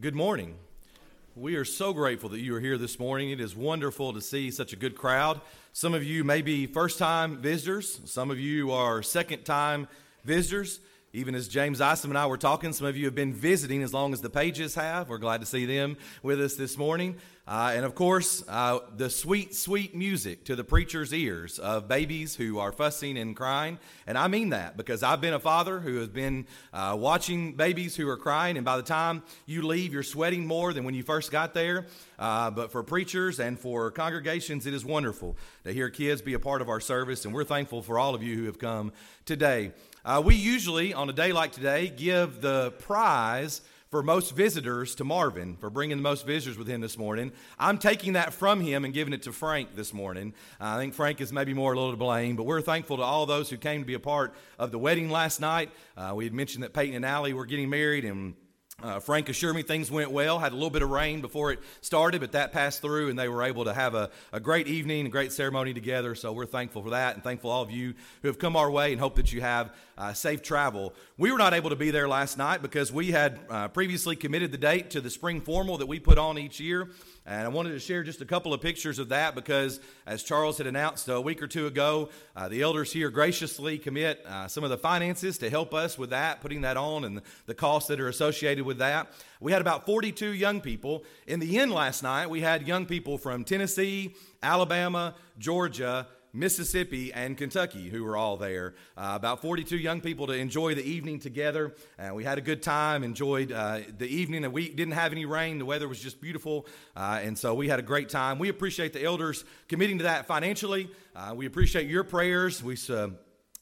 Good morning. We are so grateful that you are here this morning. It is wonderful to see such a good crowd. Some of you may be first time visitors, some of you are second time visitors. Even as James Isom and I were talking, some of you have been visiting as long as the pages have. We're glad to see them with us this morning. Uh, and of course, uh, the sweet, sweet music to the preacher's ears of babies who are fussing and crying. And I mean that because I've been a father who has been uh, watching babies who are crying. And by the time you leave, you're sweating more than when you first got there. Uh, but for preachers and for congregations, it is wonderful to hear kids be a part of our service. And we're thankful for all of you who have come today. Uh, we usually, on a day like today, give the prize for most visitors to Marvin for bringing the most visitors with him this morning. I'm taking that from him and giving it to Frank this morning. I think Frank is maybe more a little to blame, but we're thankful to all those who came to be a part of the wedding last night. Uh, we had mentioned that Peyton and Allie were getting married, and uh, Frank assured me things went well. Had a little bit of rain before it started, but that passed through, and they were able to have a, a great evening, a great ceremony together. So we're thankful for that, and thankful all of you who have come our way, and hope that you have uh, safe travel. We were not able to be there last night because we had uh, previously committed the date to the spring formal that we put on each year. And I wanted to share just a couple of pictures of that because, as Charles had announced a week or two ago, uh, the elders here graciously commit uh, some of the finances to help us with that, putting that on, and the costs that are associated with that. We had about 42 young people. In the end last night, we had young people from Tennessee, Alabama, Georgia, Mississippi, and Kentucky, who were all there. Uh, about 42 young people to enjoy the evening together. Uh, we had a good time, enjoyed uh, the evening, and we didn't have any rain. The weather was just beautiful, uh, and so we had a great time. We appreciate the elders committing to that financially. Uh, we appreciate your prayers. We uh,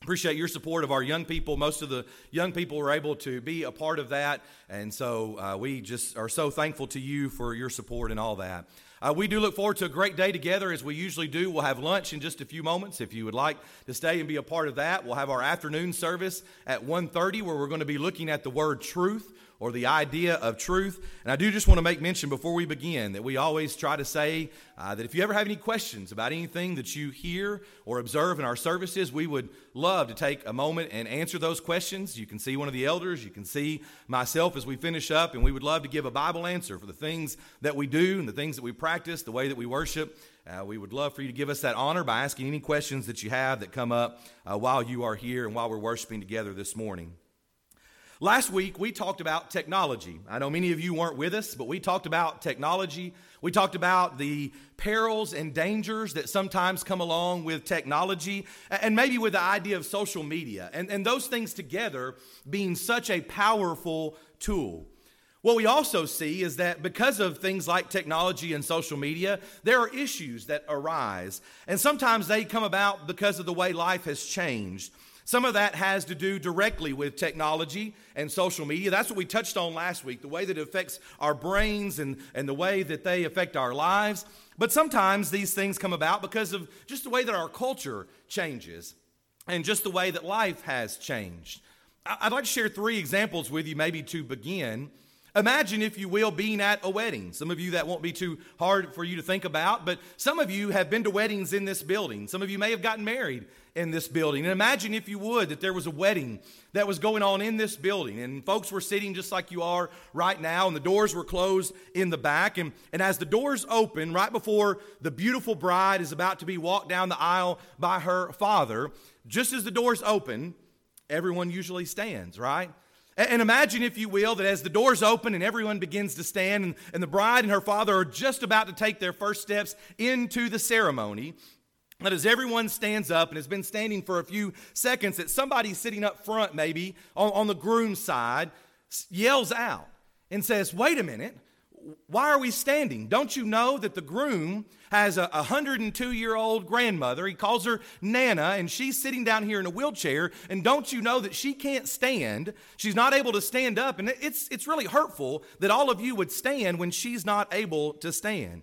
appreciate your support of our young people. Most of the young people were able to be a part of that, and so we just are so thankful to you for your support and all that. Uh, we do look forward to a great day together as we usually do. We'll have lunch in just a few moments. If you would like to stay and be a part of that, we'll have our afternoon service at 1.30 where we're going to be looking at the word truth or the idea of truth. And I do just want to make mention before we begin that we always try to say uh, that if you ever have any questions about anything that you hear or observe in our services, we would love to take a moment and answer those questions. You can see one of the elders, you can see myself as we finish up, and we would love to give a Bible answer for the things that we do and the things that we practice, the way that we worship. Uh, we would love for you to give us that honor by asking any questions that you have that come up uh, while you are here and while we're worshiping together this morning. Last week, we talked about technology. I know many of you weren't with us, but we talked about technology. We talked about the perils and dangers that sometimes come along with technology, and maybe with the idea of social media, and, and those things together being such a powerful tool. What we also see is that because of things like technology and social media, there are issues that arise. And sometimes they come about because of the way life has changed. Some of that has to do directly with technology and social media. That's what we touched on last week the way that it affects our brains and, and the way that they affect our lives. But sometimes these things come about because of just the way that our culture changes and just the way that life has changed. I'd like to share three examples with you, maybe to begin. Imagine, if you will, being at a wedding. Some of you that won't be too hard for you to think about, but some of you have been to weddings in this building. Some of you may have gotten married in this building. And imagine, if you would, that there was a wedding that was going on in this building, and folks were sitting just like you are right now, and the doors were closed in the back. And, and as the doors open, right before the beautiful bride is about to be walked down the aisle by her father, just as the doors open, everyone usually stands, right? And imagine, if you will, that as the doors open and everyone begins to stand, and, and, the bride and her father are just about to take their first steps into the ceremony, that as everyone stands up and has been standing for a few seconds, that somebody sitting up front, maybe on, on the groom's side, yells out and says, Wait a minute, why are we standing? Don't you know that the groom has a 102 year old grandmother? He calls her Nana, and she's sitting down here in a wheelchair. And don't you know that she can't stand? She's not able to stand up. And it's, it's really hurtful that all of you would stand when she's not able to stand.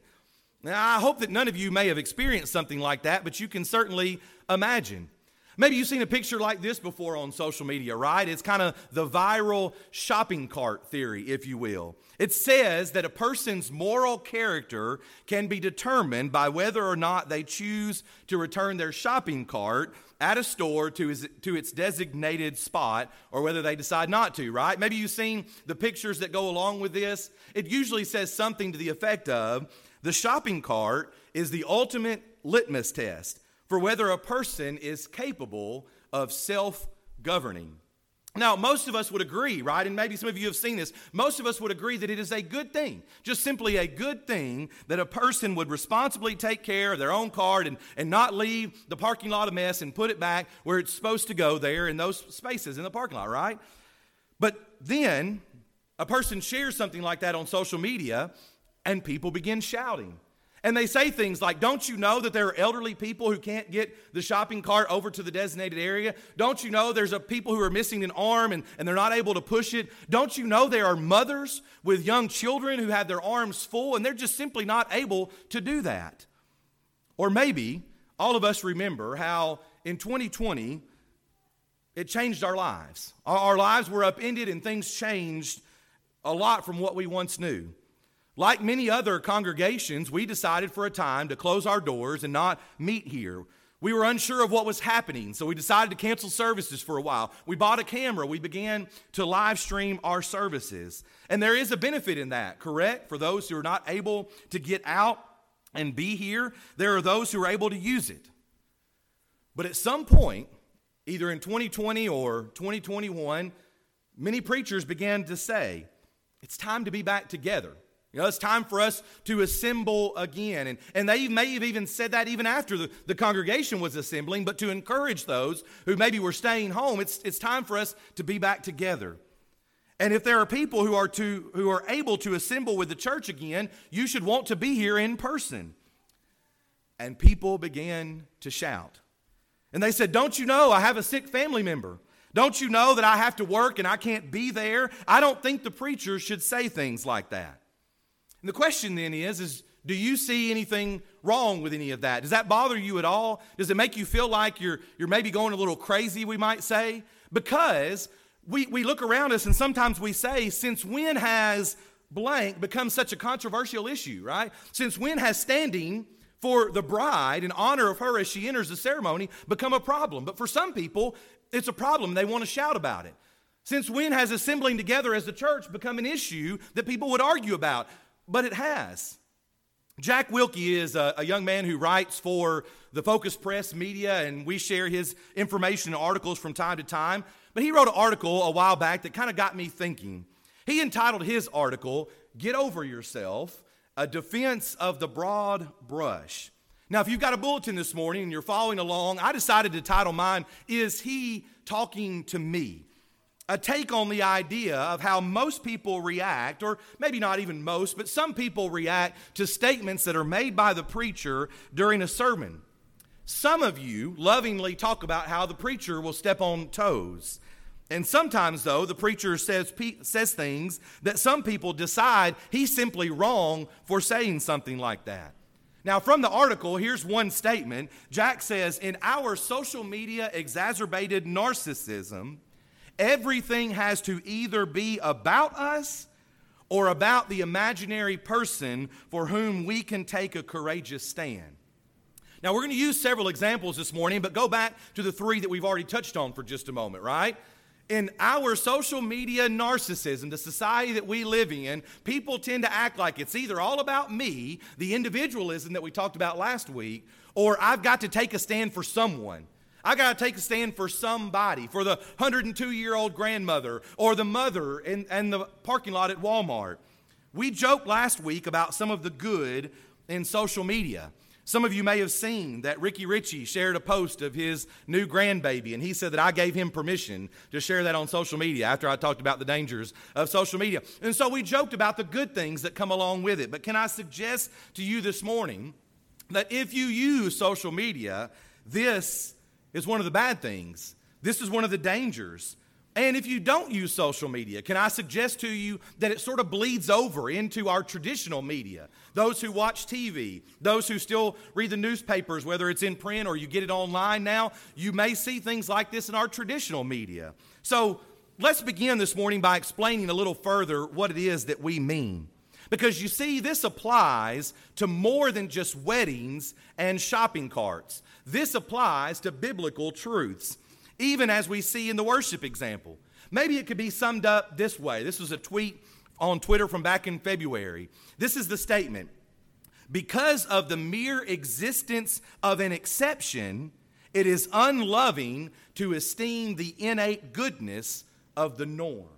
Now, I hope that none of you may have experienced something like that, but you can certainly imagine. Maybe you've seen a picture like this before on social media, right? It's kind of the viral shopping cart theory, if you will. It says that a person's moral character can be determined by whether or not they choose to return their shopping cart at a store to, his, to its designated spot or whether they decide not to, right? Maybe you've seen the pictures that go along with this. It usually says something to the effect of the shopping cart is the ultimate litmus test for whether a person is capable of self governing. Now, most of us would agree, right? And maybe some of you have seen this. Most of us would agree that it is a good thing, just simply a good thing, that a person would responsibly take care of their own car and, and not leave the parking lot a mess and put it back where it's supposed to go there in those spaces in the parking lot, right? But then a person shares something like that on social media and people begin shouting. And they say things like, Don't you know that there are elderly people who can't get the shopping cart over to the designated area? Don't you know there's a people who are missing an arm and, and they're not able to push it? Don't you know there are mothers with young children who have their arms full and they're just simply not able to do that? Or maybe all of us remember how in 2020 it changed our lives. Our, our lives were upended and things changed a lot from what we once knew. Like many other congregations, we decided for a time to close our doors and not meet here. We were unsure of what was happening, so we decided to cancel services for a while. We bought a camera. We began to live stream our services. And there is a benefit in that, correct? For those who are not able to get out and be here, there are those who are able to use it. But at some point, either in 2020 or 2021, many preachers began to say, it's time to be back together. You know, it's time for us to assemble again. And, and they may have even said that even after the, the congregation was assembling, but to encourage those who maybe were staying home, it's, it's time for us to be back together. And if there are people who are, to, who are able to assemble with the church again, you should want to be here in person. And people began to shout. And they said, Don't you know I have a sick family member? Don't you know that I have to work and I can't be there? I don't think the preacher should say things like that. And the question then is, is do you see anything wrong with any of that? Does that bother you at all? Does it make you feel like you're, you're maybe going a little crazy, we might say? Because we, we look around us and sometimes we say, since when has blank become such a controversial issue, right? Since when has standing for the bride in honor of her as she enters the ceremony become a problem? But for some people, it's a problem. They want to shout about it. Since when has assembling together as the church become an issue that people would argue about? But it has. Jack Wilkie is a, a, young man who writes for the Focus Press Media, and we share his information and articles from time to time. But he wrote an article a while back that kind of got me thinking. He entitled his article, Get Over Yourself A Defense of the Broad Brush. Now, if you've got a bulletin this morning and you're following along, I decided to title mine, Is He Talking to Me? A take on the idea of how most people react, or maybe not even most, but some people react to statements that are made by the preacher during a sermon. Some of you lovingly talk about how the preacher will step on toes. And sometimes, though, the preacher says, says things that some people decide he's simply wrong for saying something like that. Now, from the article, here's one statement. Jack says In our social media exacerbated narcissism, Everything has to either be about us or about the imaginary person for whom we can take a courageous stand. Now, we're going to use several examples this morning, but go back to the three that we've already touched on for just a moment, right? In our social media narcissism, the society that we live in, people tend to act like it's either all about me, the individualism that we talked about last week, or I've got to take a stand for someone. I got to take a stand for somebody, for the 102 year old grandmother or the mother in, in the parking lot at Walmart. We joked last week about some of the good in social media. Some of you may have seen that Ricky Ritchie shared a post of his new grandbaby, and he said that I gave him permission to share that on social media after I talked about the dangers of social media. And so we joked about the good things that come along with it. But can I suggest to you this morning that if you use social media, this is one of the bad things. This is one of the dangers. And if you don't use social media, can I suggest to you that it sort of bleeds over into our traditional media? Those who watch TV, those who still read the newspapers, whether it's in print or you get it online now, you may see things like this in our traditional media. So let's begin this morning by explaining a little further what it is that we mean. Because you see, this applies to more than just weddings and shopping carts. This applies to biblical truths even as we see in the worship example. Maybe it could be summed up this way. This was a tweet on Twitter from back in February. This is the statement Because of the mere existence of an exception, it is unloving to esteem the innate goodness of the norm.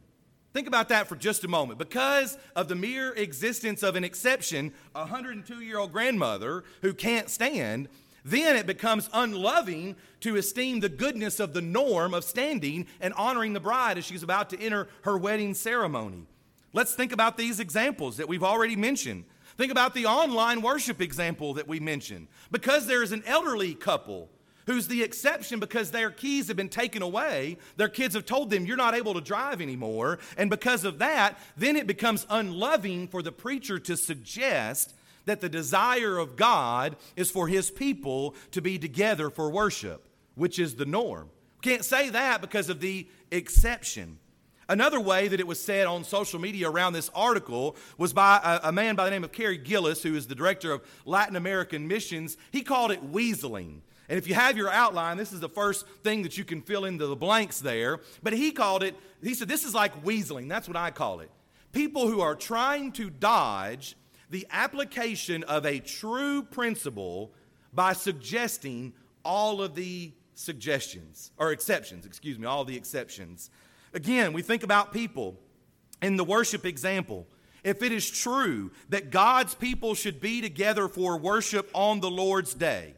Think about that for just a moment. Because of the mere existence of an exception, a 102 year old grandmother who can't stand then it becomes unloving to esteem the goodness of the norm of standing and honoring the bride as she's about to enter her wedding ceremony. Let's think about these examples that we've already mentioned. Think about the online worship example that we mentioned. Because there is an elderly couple who's the exception because their keys have been taken away. Their kids have told them, You're not able to drive anymore. And because of that, then it becomes unloving for the preacher to suggest that the desire of God is for his people to be together for worship, which is the norm. We Can't say that because of the exception. Another way that it was said on social media around this article was by a, a, man by the name of Kerry Gillis, who is the director of Latin American missions. He called it weaseling. And if you have your outline, this is the first thing that you can fill into the blanks there. But he called it, he said, this is like weaseling. That's what I call it. People who are trying to dodge the application of a true principle by suggesting all of the suggestions, or exceptions, excuse me, all the exceptions. Again, we think about people in the worship example. If it is true that God's people should be together for worship on the Lord's day,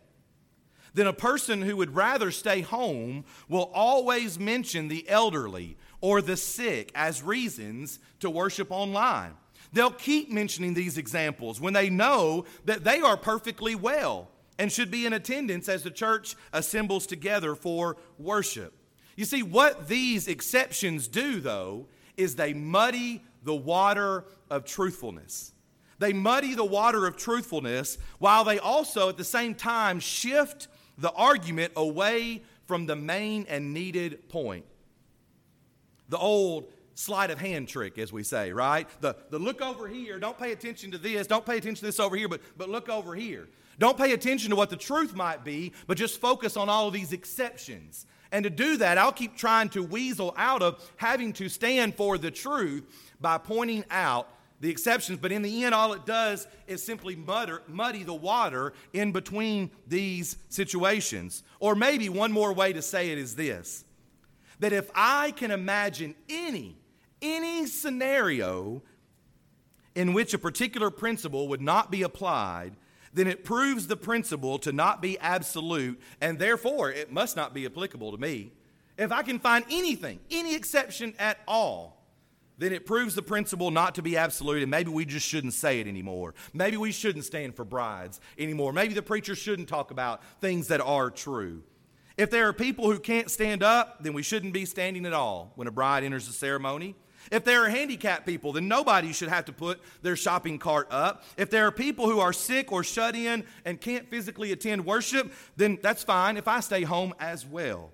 then a person who would rather stay home will always mention the elderly or the sick as reasons to worship online. They'll keep mentioning these examples when they know that they are perfectly well and should be in attendance as the church assembles together for worship. You see, what these exceptions do, though, is they muddy the water of truthfulness. They muddy the water of truthfulness while they also, at the same time, shift the argument away from the main and needed point. The old sleight of hand trick, as we say, right? The, the look over here, don't pay attention to this, don't pay attention to this over here, but, but look over here. Don't pay attention to what the truth might be, but just focus on all of these exceptions. And to do that, I'll keep trying to weasel out of having to stand for the truth by pointing out the exceptions. But in the end, all it does is simply mutter, muddy the water in between these situations. Or maybe one more way to say it is this that if I can imagine any any scenario in which a particular principle would not be applied, then it proves the principle to not be absolute, and therefore it must not be applicable to me. If I can find anything, any exception at all, then it proves the principle not to be absolute, and maybe we just shouldn't say it anymore. Maybe we shouldn't stand for brides anymore. Maybe the preacher shouldn't talk about things that are true. If there are people who can't stand up, then we shouldn't be standing at all when a bride enters the ceremony. If there are handicapped people, then nobody should have to put their shopping cart up. If there are people who are sick or shut in and can't physically attend worship, then that's fine if I stay home as well.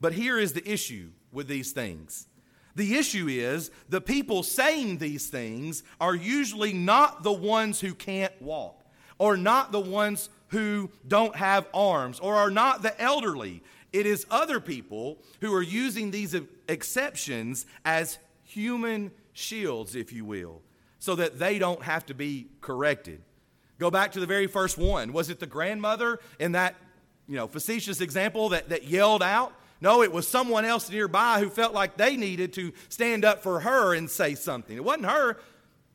But here is the issue with these things. The issue is the people saying these things are usually not the ones who can't walk, or not the ones who don't have arms, or are not the elderly. It is other people who are using these exceptions as human shields, if you will, so that they don't have to be corrected. Go back to the very first one. Was it the grandmother in that you know, facetious example that, that yelled out? No, it was someone else nearby who felt like they needed to stand up for her and say something. It wasn't her.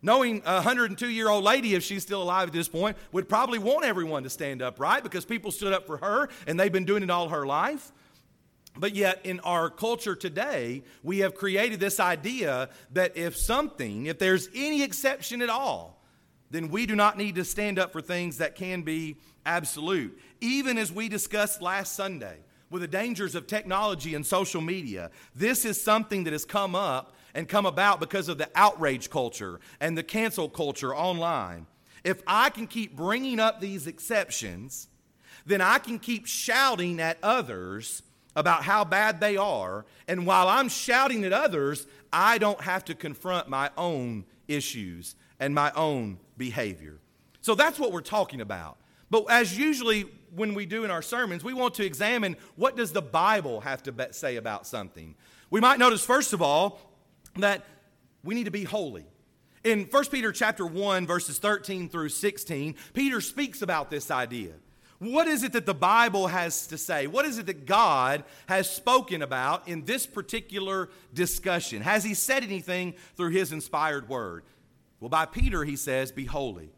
Knowing a 102 year old lady, if she's still alive at this point, would probably want everyone to stand up, right? Because people stood up for her and they've been doing it all her life. But yet, in our culture today, we have created this idea that if something, if there's any exception at all, then we do not need to stand up for things that can be absolute. Even as we discussed last Sunday, with the dangers of technology and social media. This is something that has come up and come about because of the outrage culture and the cancel culture online. If I can keep bringing up these exceptions, then I can keep shouting at others about how bad they are. And while I'm shouting at others, I don't have to confront my own issues and my own behavior. So that's what we're talking about. But as usually when we do in our sermons, we want to examine what does the Bible have to say about something. We might notice first of all that we need to be holy. In 1 Peter chapter 1 verses 13 through 16, Peter speaks about this idea. What is it that the Bible has to say? What is it that God has spoken about in this particular discussion? Has he said anything through his inspired word? Well, by Peter, he says, Be holy.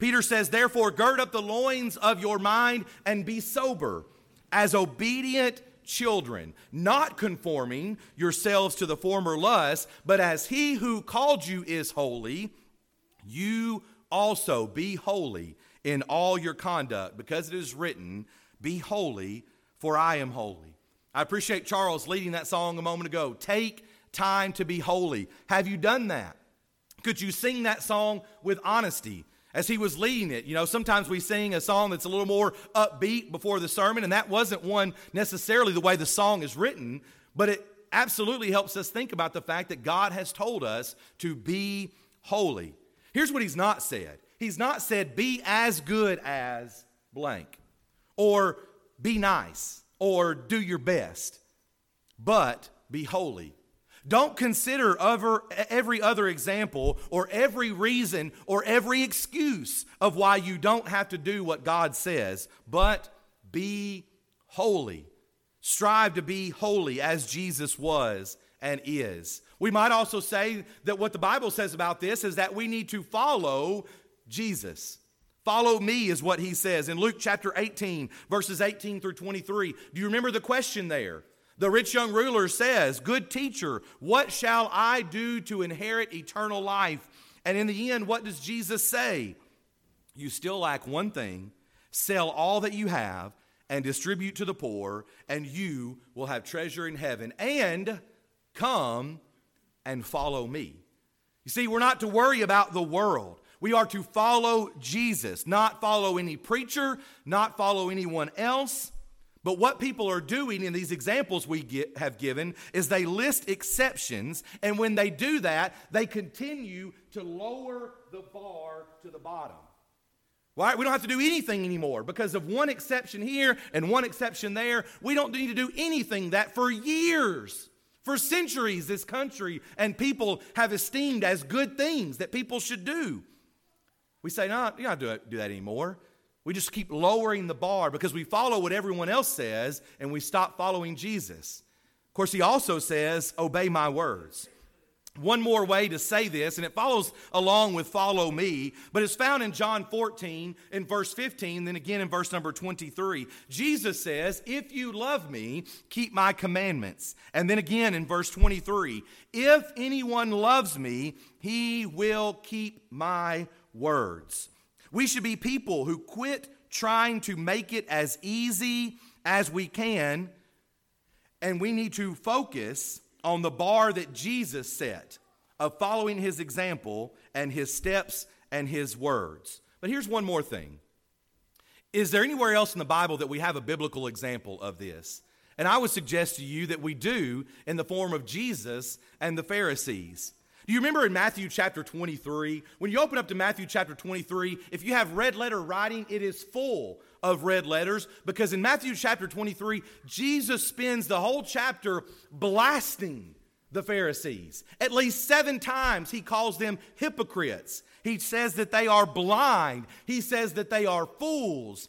Peter says, Therefore, gird up the loins of your mind and be sober, as obedient children, not conforming yourselves to the former lusts, but as he who called you is holy, you also be holy in all your conduct, because it is written, Be holy, for I am holy. I appreciate Charles leading that song a moment ago. Take time to be holy. Have you done that? Could you sing that song with honesty? As he was leading it, you know, sometimes we sing a song that's a little more upbeat before the sermon, and that wasn't one necessarily the way the song is written, but it absolutely helps us think about the fact that God has told us to be holy. Here's what he's not said He's not said, be as good as blank, or be nice, or do your best, but be holy. Don't consider every other example or every reason or every excuse of why you don't have to do what God says, but be holy. Strive to be holy as Jesus was and is. We might also say that what the Bible says about this is that we need to follow Jesus. Follow me is what he says in Luke chapter 18, verses 18 through 23. Do you remember the question there? The rich young ruler says, Good teacher, what shall I do to inherit eternal life? And in the end, what does Jesus say? You still lack one thing sell all that you have and distribute to the poor, and you will have treasure in heaven. And come and follow me. You see, we're not to worry about the world. We are to follow Jesus, not follow any preacher, not follow anyone else. But what people are doing in these examples we get, have given is they list exceptions, and when they do that, they continue to lower the bar to the bottom. Right? We don't have to do anything anymore because of one exception here and one exception there. We don't need to do anything that for years, for centuries, this country and people have esteemed as good things that people should do. We say, no, you don't do, do that anymore. We just keep lowering the bar because we follow what everyone else says and we stop following Jesus. Of course, he also says, obey my words. One more way to say this, and it follows along with follow me, but it's found in John 14 in verse 15, then again in verse number 23. Jesus says, If you love me, keep my commandments. And then again in verse 23, If anyone loves me, he will keep my words. We should be people who quit trying to make it as easy as we can, and we need to focus on the bar that Jesus set of following his example and his steps and his words. But here's one more thing. Is there anywhere else in the Bible that we have a biblical example of this? And I would suggest to you that we do in the form of Jesus and the Pharisees. Do you remember in Matthew chapter 23? When you open up to Matthew chapter 23, if you have red letter writing, it is full of red letters because in Matthew chapter 23, Jesus spends the whole chapter blasting the Pharisees. At least seven times he calls them hypocrites. He says that they are blind, he says that they are fools.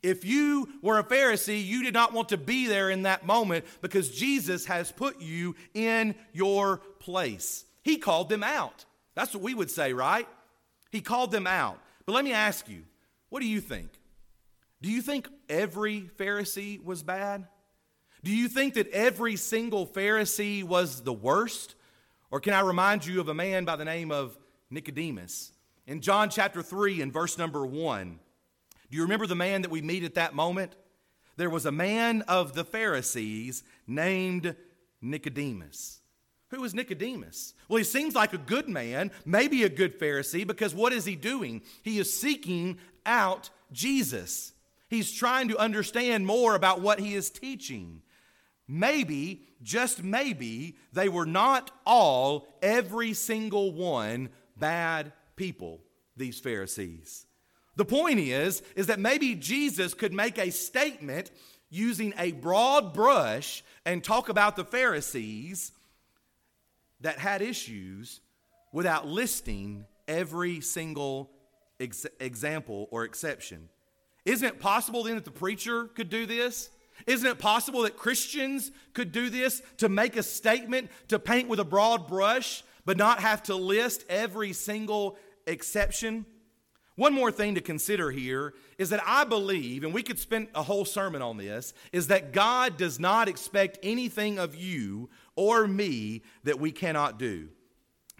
If you were a Pharisee, you did not want to be there in that moment because Jesus has put you in your place. He called them out. That's what we would say, right? He called them out. But let me ask you, what do you think? Do you think every Pharisee was bad? Do you think that every single Pharisee was the worst? Or can I remind you of a man by the name of Nicodemus? In John chapter 3 and verse number 1, do you remember the man that we meet at that moment? there was a man of the Pharisees named Nicodemus. Who was Nicodemus? Well, he seems like a good man, maybe a good Pharisee, because what is he doing? He is seeking out Jesus. He's trying to understand more about what he is teaching. Maybe, just maybe, they were not all, every single one, bad people, these Pharisees. The point is, is that maybe Jesus could make a statement using a broad brush and talk about the Pharisees that had issues without listing every single ex- example or exception. Isn't it possible then that the preacher could do this? Isn't it possible that Christians could do this to make a statement, to paint with a broad brush, but not have to list every single exception? One more thing to consider here is that I believe, and we could spend a whole sermon on this, is that God does not expect anything of you or me that we cannot do.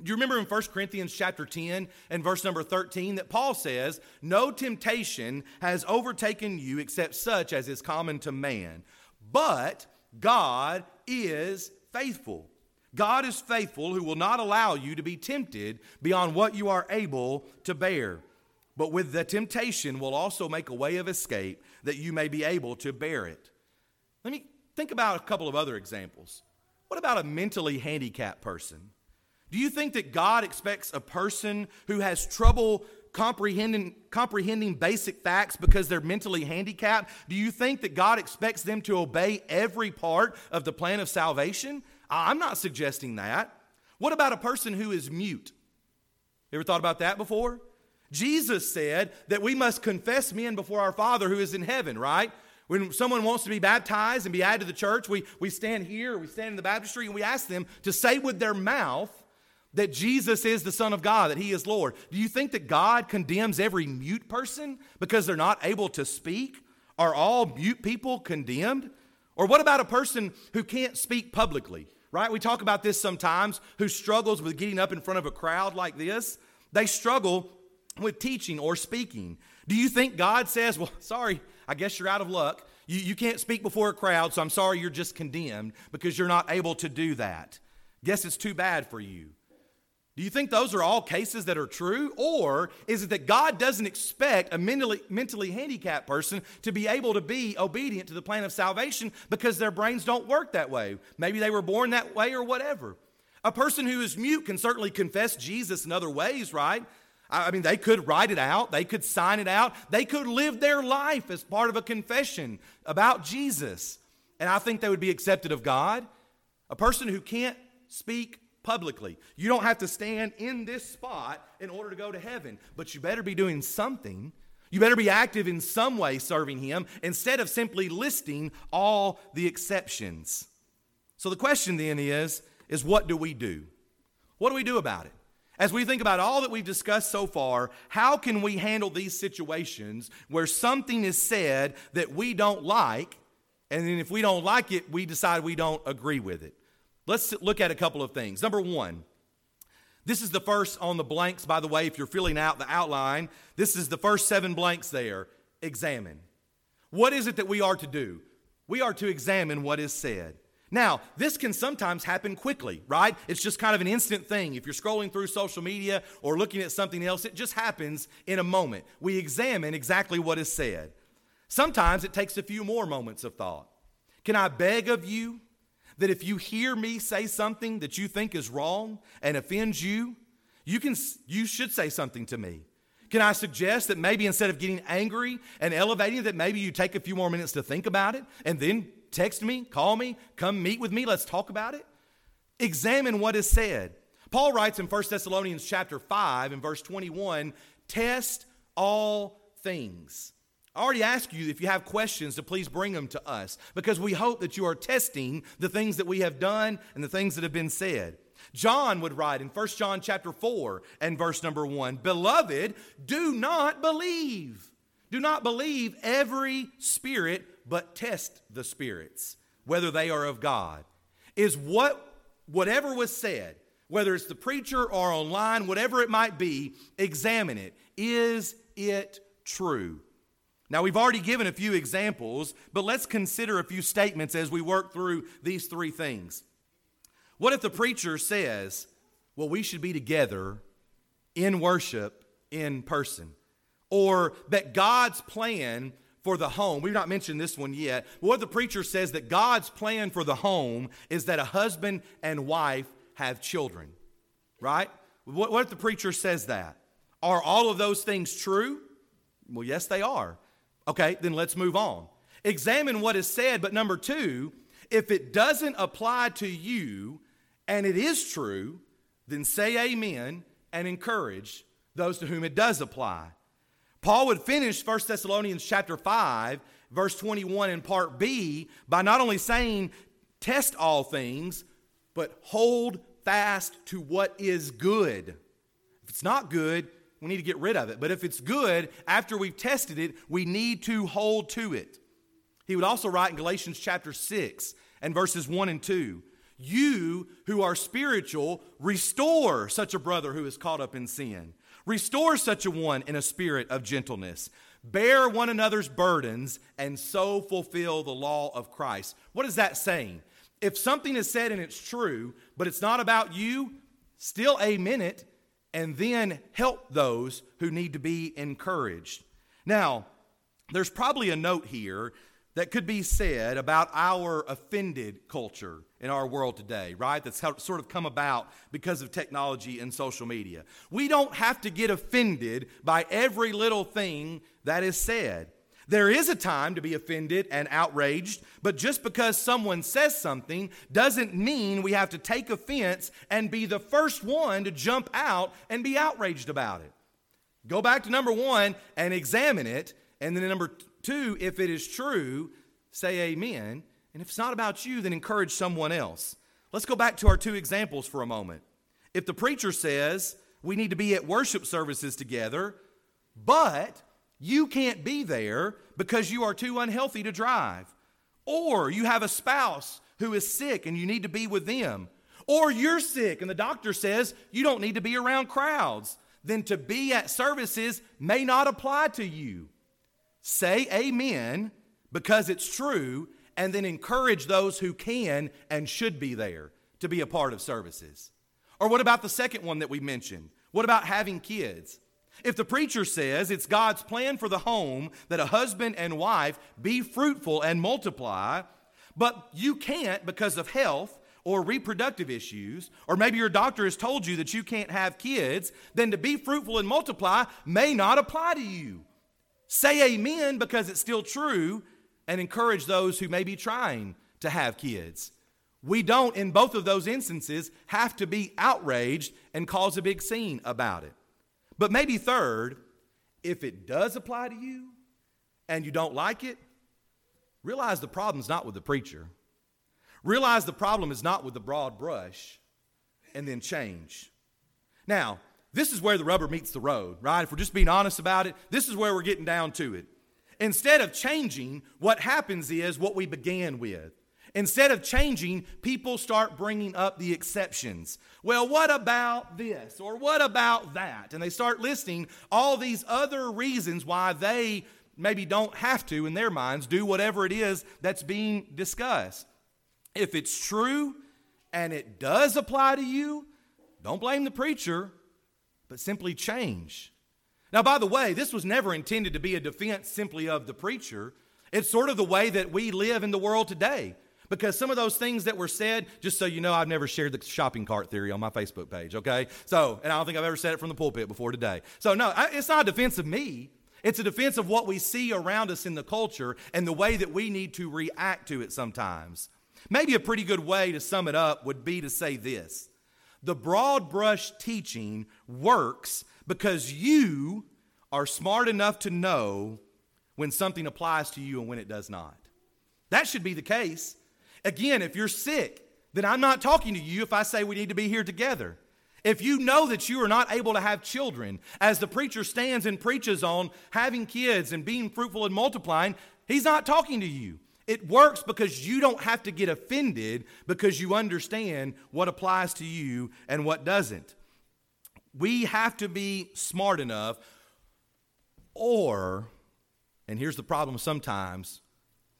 Do you remember in 1 Corinthians chapter 10 and verse number 13 that Paul says, No temptation has overtaken you except such as is common to man, but God is faithful. God is faithful who will not allow you to be tempted beyond what you are able to bear. But with the temptation will also make a way of escape that you may be able to bear it. Let me think about a couple of other examples. What about a mentally handicapped person? Do you think that God expects a person who has trouble comprehending, comprehending basic facts because they're mentally handicapped? Do you think that God expects them to obey every part of the plan of salvation? I'm not suggesting that. What about a person who is mute? Ever thought about that before? Jesus said that we must confess men before our Father who is in heaven, right? When someone wants to be baptized and be added to the church, we, we stand here, we stand in the baptistry, and we ask them to say with their mouth that Jesus is the Son of God, that He is Lord. Do you think that God condemns every mute person because they're not able to speak? Are all mute people condemned? Or what about a person who can't speak publicly? Right? We talk about this sometimes, who struggles with getting up in front of a crowd like this. They struggle with teaching or speaking. Do you think God says, Well, sorry, I guess you're out of luck. You, you can't speak before a crowd, so I'm sorry you're just condemned because you're not able to do that? Guess it's too bad for you. Do you think those are all cases that are true? Or is it that God doesn't expect a mentally, mentally handicapped person to be able to be obedient to the plan of salvation because their brains don't work that way? Maybe they were born that way or whatever. A person who is mute can certainly confess Jesus in other ways, right? I mean, they could write it out, they could sign it out, they could live their life as part of a confession about Jesus. And I think they would be accepted of God. A person who can't speak publicly, you don't have to stand in this spot in order to go to heaven, but you better be doing something. You better be active in some way serving Him instead of simply listing all the exceptions. So the question then is, is what do we do? What do we do about it? As we think about all that we've discussed so far, how can we handle these situations where something is said that we don't like, and then if we don't like it, we decide we don't agree with it? Let's look at a couple of things. Number one, this is the first on the blanks, by the way, if you're filling out the outline. This is the first seven blanks there. Examine. What is it that we are to do? We are to examine what is said. Now, this can sometimes happen quickly, right? It's just kind of an instant thing. If you're scrolling through social media or looking at something else, it just happens in a moment. We examine exactly what is said. Sometimes it takes a few more moments of thought. Can I beg of you that if you hear me say something that you think is wrong and offends you, you can you should say something to me. Can I suggest that maybe instead of getting angry and elevating that maybe you take a few more minutes to think about it and then text me, call me, come meet with me, let's talk about it. Examine what is said. Paul writes in 1 Thessalonians chapter 5 and verse 21, test all things. I already asked you if you have questions to please bring them to us because we hope that you are testing the things that we have done and the things that have been said. John would write in 1 John chapter 4 and verse number 1, "Beloved, do not believe. Do not believe every spirit, but test the spirits, whether they are of God. Is what whatever was said, whether it's the preacher or online, whatever it might be, examine it. Is it true? Now, we've already given a few examples, but let's consider a few statements as we work through these three things. What if the preacher says, well, we should be together in worship in person? Or that God's plan for the home, we've not mentioned this one yet, what the preacher says that God's plan for the home is that a husband and wife have children, right? What, what if the preacher says that? Are all of those things true? Well, yes, they are. Okay, then let's move on. Examine what is said, but number two, if it doesn't apply to you and it is true, then say amen and encourage those to whom it does apply. Paul would finish 1 Thessalonians chapter 5, verse 21 in part B by not only saying, test all things, but hold fast to what is good. If it's not good, we need to get rid of it. But if it's good, after we've tested it, we need to hold to it. He would also write in Galatians chapter 6 and verses 1 and 2 You who are spiritual, restore such a brother who is caught up in sin. Restore such a one in a spirit of gentleness. Bear one another's burdens and so fulfill the law of Christ. What is that saying? If something is said and it's true, but it's not about you, still amen it and then help those who need to be encouraged. Now, there's probably a note here that could be said about our offended culture in our world today, right? That's how, sort of come about because of technology and social media. We don't have to get offended by every little thing that is said. There is a time to be offended and outraged, but just because someone says something doesn't mean we have to take offense and be the first one to jump out and be outraged about it. Go back to number one and examine it, and then number Two, if it is true, say amen. And if it's not about you, then encourage someone else. Let's go back to our two examples for a moment. If the preacher says we need to be at worship services together, but you can't be there because you are too unhealthy to drive, or you have a spouse who is sick and you need to be with them, or you're sick and the doctor says you don't need to be around crowds, then to be at services may not apply to you. Say amen because it's true, and then encourage those who can and should be there to be a part of services. Or what about the second one that we mentioned? What about having kids? If the preacher says it's God's plan for the home that a husband and wife be fruitful and multiply, but you can't because of health or reproductive issues, or maybe your doctor has told you that you can't have kids, then to be fruitful and multiply may not apply to you. Say amen because it's still true and encourage those who may be trying to have kids. We don't, in both of those instances, have to be outraged and cause a big scene about it. But maybe third, if it does apply to you and you don't like it, realize the problem's not with the preacher. Realize the problem is not with the broad brush and then change. Now, this is where the rubber meets the road, right? If we're just being honest about it, this is where we're getting down to it. Instead of changing, what happens is what we began with. Instead of changing, people start bringing up the exceptions. Well, what about this? Or what about that? And they start listing all these other reasons why they maybe don't have to, in their minds, do whatever it is that's being discussed. If it's true and it does apply to you, don't blame the preacher but simply change. Now, by the way, this was never intended to be a defense simply of the preacher. It's sort of the way that we live in the world today. Because some of those things that were said, just so you know, I've never shared the shopping cart theory on my Facebook page, okay? So, and I don't think I've ever said it from the pulpit before today. So, no, it's not a defense of me. It's a defense of what we see around us in the culture and the way that we need to react to it sometimes. Maybe a pretty good way to sum it up would be to say this the broad brush teaching works because you are smart enough to know when something applies to you and when it does not. That should be the case. Again, if you're sick, then I'm not talking to you if I say we need to be here together. If you know that you are not able to have children, as the preacher stands and preaches on having kids and being fruitful and multiplying, he's not talking to you. It works because you don't have to get offended because you understand what applies to you and what doesn't. We have to be smart enough, or, And here's the problem sometimes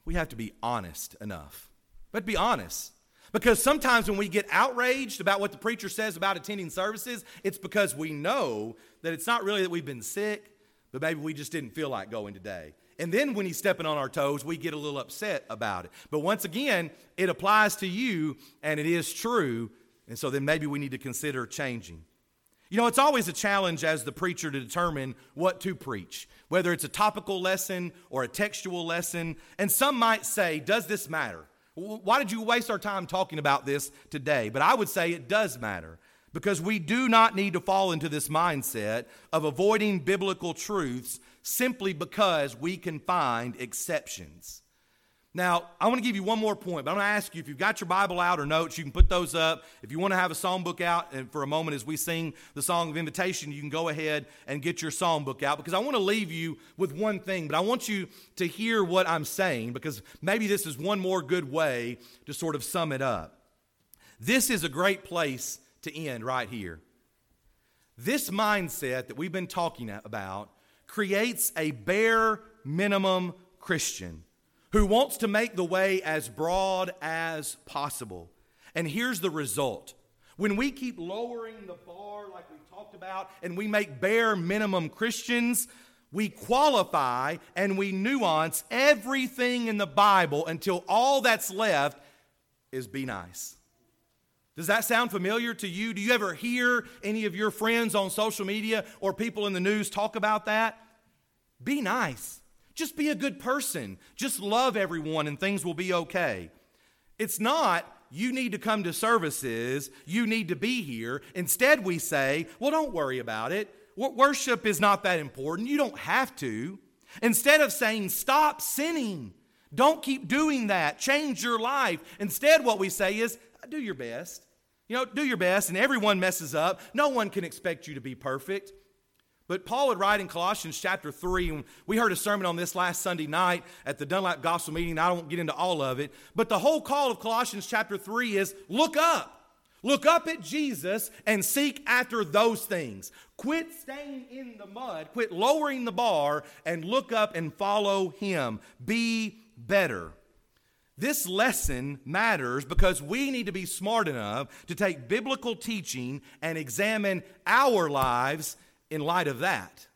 we have to be honest enough. But be honest. Because sometimes when we get outraged about what the preacher says about attending services, it's because we know that it's not really that we've been sick, but maybe we just didn't feel like going today. And then when he's stepping on our toes, we get a little upset about it. But once again, it applies to you and it is true. And so then maybe we need to consider changing. You know, it's always a challenge as the preacher to determine what to preach, whether it's a topical lesson or a textual lesson. And some might say, Does this matter? Why did you waste our time talking about this today? But I would say it does matter because we do not need to fall into this mindset of avoiding biblical truths simply because we can find exceptions. Now, I want to give you one more point, but I'm going to ask you if you've got your Bible out or notes, you can put those up. If you want to have a psalm book out, and for a moment as we sing the song of invitation, you can go ahead and get your psalm book out because I want to leave you with one thing, but I want you to hear what I'm saying because maybe this is one more good way to sort of sum it up. This is a great place to end right here. This mindset that we've been talking about creates a bare minimum Christian who wants to make the way as broad as possible. And here's the result when we keep lowering the bar, like we talked about, and we make bare minimum Christians, we qualify and we nuance everything in the Bible until all that's left is be nice. Does that sound familiar to you? Do you ever hear any of your friends on social media or people in the news talk about that? Be nice. Just be a good person. Just love everyone and things will be okay. It's not, you need to come to services, you need to be here. Instead, we say, well, don't worry about it. Worship is not that important. You don't have to. Instead of saying, stop sinning, don't keep doing that, change your life. Instead, what we say is, do your best. You know, do your best, and everyone messes up. No one can expect you to be perfect. But Paul would write in Colossians chapter 3, and we heard a sermon on this last Sunday night at the Dunlap Gospel meeting. I won't get into all of it. But the whole call of Colossians chapter 3 is look up. Look up at Jesus and seek after those things. Quit staying in the mud, quit lowering the bar, and look up and follow Him. Be better. This lesson matters because we need to be smart enough to take biblical teaching and examine our lives in light of that.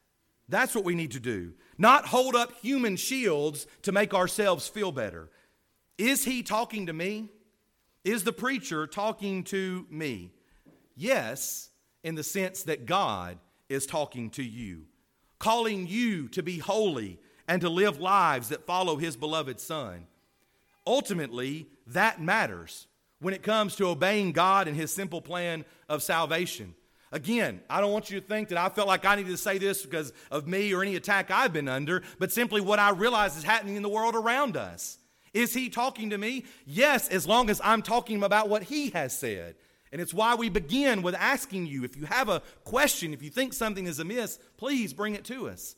That's what we need to do. Not hold up human shields to make ourselves feel better. Is he talking to me? Is the preacher talking to me? Yes, in the sense that God is talking to you, calling you to be holy and to live lives that follow his beloved Son. Ultimately, that matters when it comes to obeying God and his simple plan of salvation. Again, I don't want you to think that I felt like I needed to say this because of me or any attack I've been under, but simply what I realize is happening in the world around us. Is he talking to me? Yes, as long as I'm talking about what he has said. And it's why we begin with asking you if you have a question, if you think something is amiss, please bring it to us.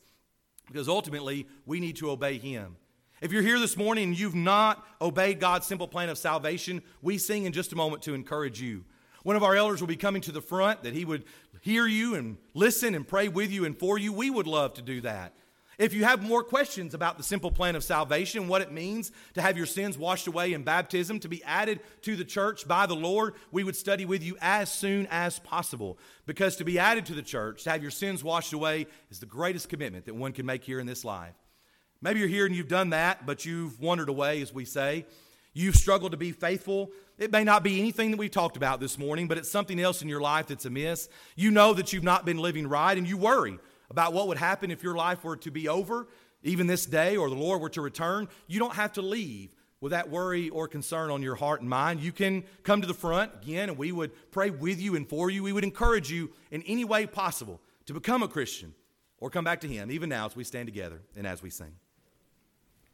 Because ultimately, we need to obey him. If you're here this morning and you've not obeyed God's simple plan of salvation, we sing in just a moment to encourage you. One of our elders will be coming to the front that he would hear you and listen and pray with you and for you. We would love to do that. If you have more questions about the simple plan of salvation, what it means to have your sins washed away in baptism, to be added to the church by the Lord, we would study with you as soon as possible. Because to be added to the church, to have your sins washed away, is the greatest commitment that one can make here in this life. Maybe you're here and you've done that, but you've wandered away, as we say. You've struggled to be faithful. It may not be anything that we've talked about this morning, but it's something else in your life that's amiss. You know that you've not been living right, and you worry about what would happen if your life were to be over, even this day, or the Lord were to return. You don't have to leave with that worry or concern on your heart and mind. You can come to the front again, and we would pray with you and for you. We would encourage you in any way possible to become a Christian or come back to Him, even now as we stand together and as we sing.